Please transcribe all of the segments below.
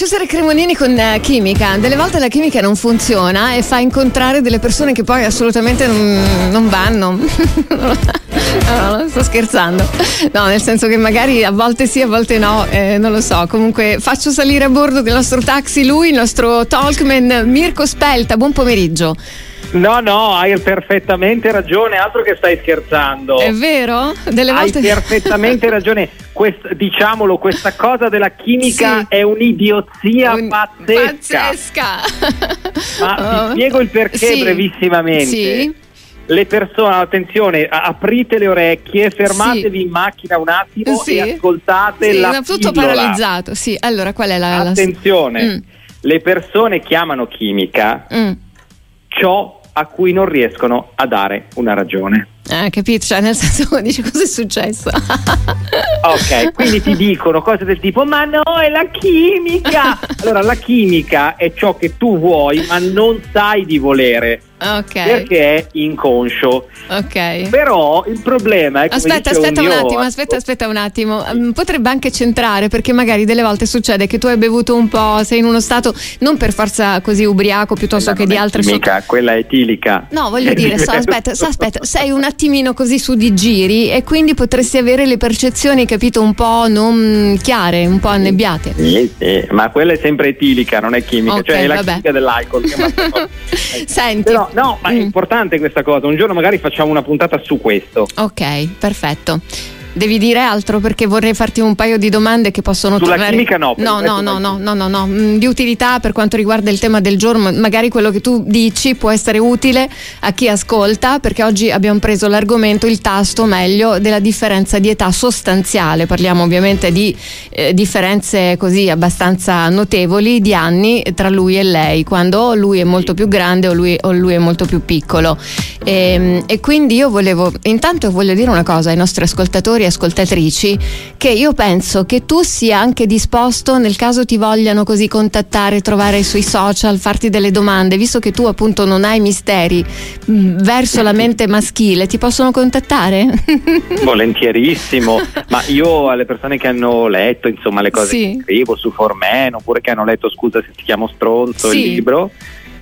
Cesare Cremonini con uh, chimica. Delle volte la chimica non funziona e fa incontrare delle persone che poi assolutamente non, non vanno. No, no, sto scherzando. No, nel senso che magari a volte sì, a volte no, eh, non lo so. Comunque faccio salire a bordo del nostro taxi lui, il nostro talkman Mirko Spelta. Buon pomeriggio. No, no, hai perfettamente ragione, altro che stai scherzando. È vero? Delle volte... Hai perfettamente ragione. Quest, diciamolo, questa cosa della chimica sì. è un'idiozia Un... pazzesca. Pazzesca. Ma oh. ti spiego il perché sì. brevissimamente. Sì le persone, attenzione, aprite le orecchie, fermatevi sì. in macchina un attimo sì. e ascoltate sì, la tutto pillola. paralizzato. Sì, allora qual è la Attenzione, la... Mm. le persone chiamano chimica mm. ciò a cui non riescono a dare una ragione. Ah, capito? Cioè, nel senso, dici cosa è successo? ok, quindi ti dicono cose del tipo: Ma no, è la chimica! Allora, la chimica è ciò che tu vuoi, ma non sai di volere. Okay. Perché è inconscio. Ok. Però il problema è che. Aspetta, aspetta un, un attimo, aspetta, aspetta un attimo. Um, potrebbe anche centrare perché magari delle volte succede che tu hai bevuto un po', sei in uno stato non per forza così ubriaco piuttosto quella che di altre cose. Mica, quella è etilica. No, voglio dire, so, aspetta, so, aspetta, sei un attimino così su di giri e quindi potresti avere le percezioni, capito, un po' non chiare, un po' annebbiate. Sì, sì, ma quella è sempre etilica, non è chimica, okay, cioè è la vabbè. chimica dell'alcol. Senti. Però, no, ma è mm. importante questa cosa. Un giorno magari facciamo una puntata su questo. Ok, perfetto. Devi dire altro perché vorrei farti un paio di domande che possono Sulla tornare. chimica no. No, no, no, no, no, no, no, di utilità per quanto riguarda il tema del giorno, magari quello che tu dici può essere utile a chi ascolta perché oggi abbiamo preso l'argomento, il tasto meglio della differenza di età sostanziale, parliamo ovviamente di eh, differenze così abbastanza notevoli di anni tra lui e lei, quando lui è molto più grande o lui, o lui è molto più piccolo. E, ehm, e quindi io volevo, intanto voglio dire una cosa ai nostri ascoltatori ascoltatori e ascoltatrici che io penso che tu sia anche disposto nel caso ti vogliano così contattare, trovare sui social, farti delle domande, visto che tu appunto non hai misteri mh, mm, verso la mente maschile, ti possono contattare? Volentierissimo, ma io alle persone che hanno letto insomma le cose sì. che scrivo su Formen oppure che hanno letto Scusa se ti chiamo stronzo sì. il libro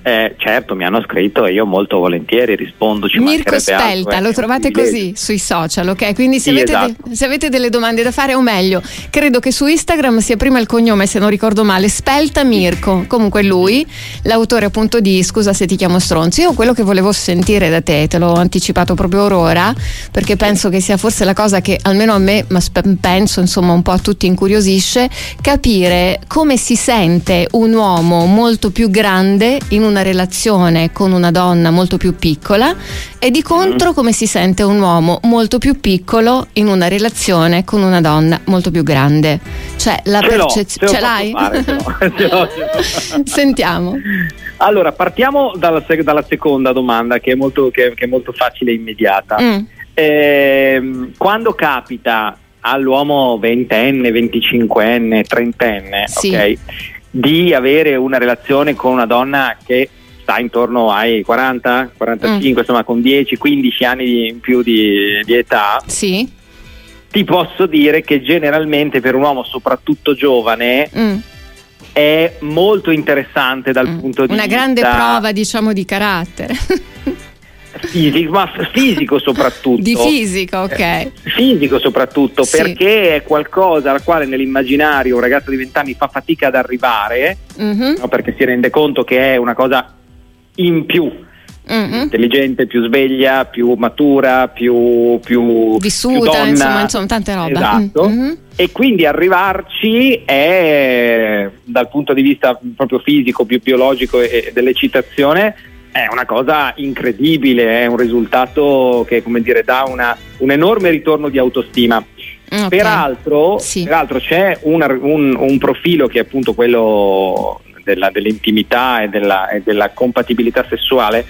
eh, certo, mi hanno scritto e io molto volentieri rispondo. Ci Mirko Spelta, altro, lo trovate così sui social, ok? Quindi se, sì, avete esatto. de- se, avete delle domande da fare, o meglio, credo che su Instagram sia prima il cognome, se non ricordo male, Spelta Mirko. Comunque lui, l'autore appunto di Scusa se ti chiamo stronzo. Io quello che volevo sentire da te, te l'ho anticipato proprio ora, perché penso che sia forse la cosa che almeno a me, ma penso insomma un po' a tutti incuriosisce, capire come si sente un uomo molto più grande in un una relazione con una donna molto più piccola e di contro mm. come si sente un uomo molto più piccolo in una relazione con una donna molto più grande. Cioè la percezione... Ce l'hai? Fare, ce ce ce. Sentiamo. Allora, partiamo dalla, sec- dalla seconda domanda che è molto, che, che è molto facile e immediata. Mm. Eh, quando capita all'uomo ventenne, venticinquenne, trentenne, sì. ok? Di avere una relazione con una donna che sta intorno ai 40, 45, mm. insomma con 10, 15 anni in più di, di età, sì. ti posso dire che generalmente per un uomo soprattutto giovane mm. è molto interessante dal mm. punto di una vista... Una grande prova diciamo di carattere. Fisico, ma fisico soprattutto. Di fisico, ok. Eh, fisico soprattutto, sì. perché è qualcosa al quale nell'immaginario un ragazzo di 20 anni fa fatica ad arrivare, mm-hmm. no, perché si rende conto che è una cosa in più. Mm-hmm. intelligente, più sveglia, più matura, più, più vissuta, più insomma, insomma, tante robe. Esatto. Mm-hmm. E quindi arrivarci è dal punto di vista proprio fisico, più biologico e dell'eccitazione è una cosa incredibile, è un risultato che come dire, dà una, un enorme ritorno di autostima. Okay. Peraltro, sì. peraltro, c'è una, un, un, profilo che è appunto quello della, dell'intimità e della, e della, compatibilità sessuale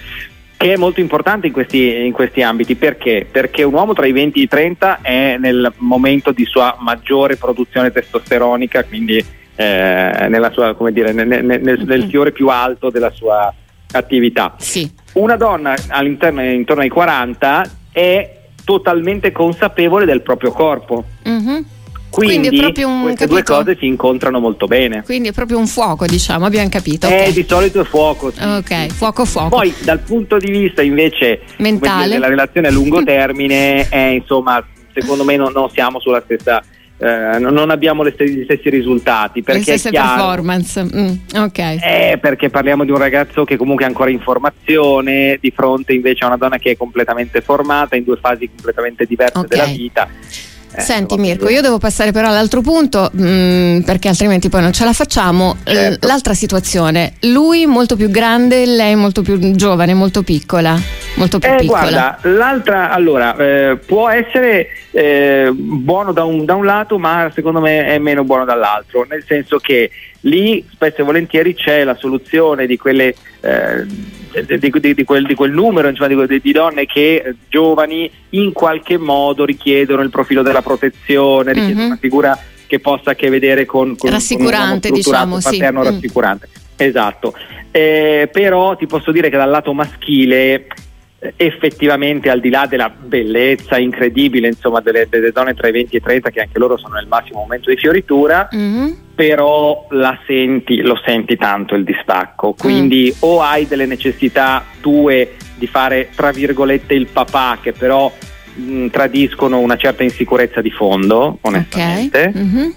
che è molto importante in questi, in questi, ambiti perché? Perché un uomo tra i 20 e i 30 è nel momento di sua maggiore produzione testosteronica, quindi eh, sua, dire, nel, nel, nel, mm-hmm. fiore più alto della sua, attività. Sì. Una donna all'interno intorno ai 40 è totalmente consapevole del proprio corpo. Mm-hmm. Quindi, Quindi è proprio un, queste capito? due cose si incontrano molto bene. Quindi è proprio un fuoco, diciamo, abbiamo capito. Eh, ok. di solito è fuoco. sì. Ok, fuoco fuoco. Poi dal punto di vista invece Mentale. della relazione a lungo termine, è, insomma, secondo me non, non siamo sulla stessa, eh, non abbiamo le stessi, gli stessi risultati. le Perché stesse è chiaro, performance. Mm, ok. Eh, perché parliamo di un ragazzo che comunque è ancora in formazione, di fronte invece a una donna che è completamente formata, in due fasi completamente diverse Ok. della vita. Eh, Senti Mirko, io devo passare però all'altro punto mm, perché altrimenti poi non ce la facciamo. Certo. L'altra situazione, lui molto più grande, lei molto più giovane, molto piccola, molto più Eh, piccola. guarda, l'altra allora eh, può essere eh, buono da un, da un lato, ma secondo me è meno buono dall'altro, nel senso che lì spesso e volentieri c'è la soluzione di quelle eh, di, di- di quel, di quel numero insomma, di, donne che eh, giovani in qualche modo richiedono il profilo della protezione, richiedono Mhm. una figura che possa a che vedere con, con Rassicurante, con uomo diciamo, strutturato, sì. paterno Mm. rassicurante. Esatto, Eh, però ti posso dire che dal lato maschile effettivamente al di là della bellezza incredibile insomma delle, delle donne tra i 20 e i 30 che anche loro sono nel massimo momento di fioritura Mhm. però la senti, lo senti tanto il distacco quindi o hai delle necessità tue di fare tra virgolette il papà che però mh, tradiscono una certa insicurezza di fondo onestamente Ok. Mhm.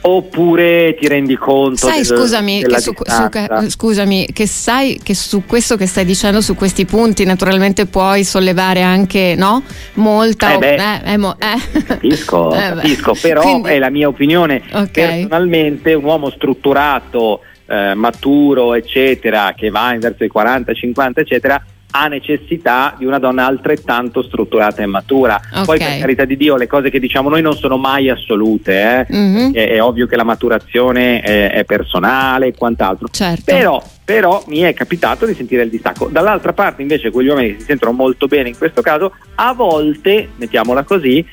Oppure ti rendi conto Sai, del- scusami che, su, su- scusami, che sai che su questo che stai dicendo, su questi punti, naturalmente puoi sollevare anche no? molta. Eh beh, eh, eh, mo- eh. Capisco, Eh capisco, però Quindi- è la mia opinione. Ok. Personalmente un uomo strutturato, eh, maturo, eccetera, che va in verso i 40, 50, eccetera, ha necessità di una donna altrettanto strutturata e matura. Poi Ok. per carità di Dio le cose che diciamo noi non sono mai assolute, eh. Mhm. È, è ovvio che la maturazione è, è personale e quant'altro. Certo. Però, però mi è capitato di sentire il distacco. Dall'altra parte, invece, quegli uomini che si sentono molto bene in questo caso, a volte, mettiamola così,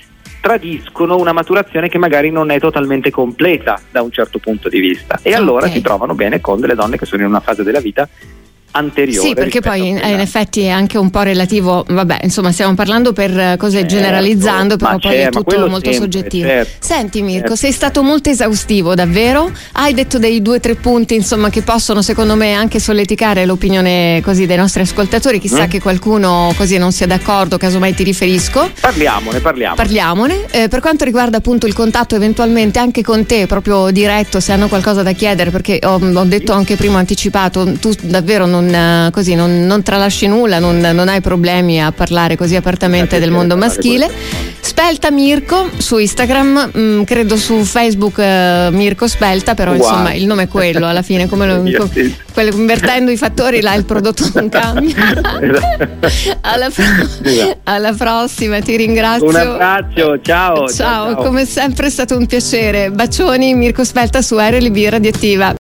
tradiscono una maturazione che magari non è totalmente completa da un certo punto di vista. E allora si trovano bene con delle donne che sono in una fase della vita anteriore. Sì, perché poi a in, in effetti è anche un po' relativo, vabbè, insomma, stiamo parlando per eh, cose Certo, generalizzando, però poi è ma tutto molto sempre, soggettivo. certo. Senti Mirko, Certo. sei stato molto esaustivo, davvero? Hai detto dei due o tre punti, insomma, che possono secondo me anche solleticare l'opinione così dei nostri ascoltatori, chissà Mm. che qualcuno così non sia d'accordo, casomai ti riferisco. Parliamone, parliamo. Parliamone. Eh, per quanto riguarda appunto il contatto eventualmente anche con te, proprio diretto, se hanno qualcosa da chiedere, perché ho, ho detto anche prima anticipato, tu davvero non, eh, così, non, non tralasci nulla, non, non hai problemi a parlare così apertamente del mondo maschile. Spelta Mirko su Instagram, mm, credo su Facebook eh, Mirko Spelta, però Uguale. insomma il nome è quello alla fine, come lo, Io com- sì. quello- invertendo i fattori là il prodotto non cambia. Alla, pro- alla prossima, ti ringrazio. Un abbraccio, ciao. Ciao, come sempre è stato un piacere. Bacioni Mirko Spelta su RLB Radioattiva.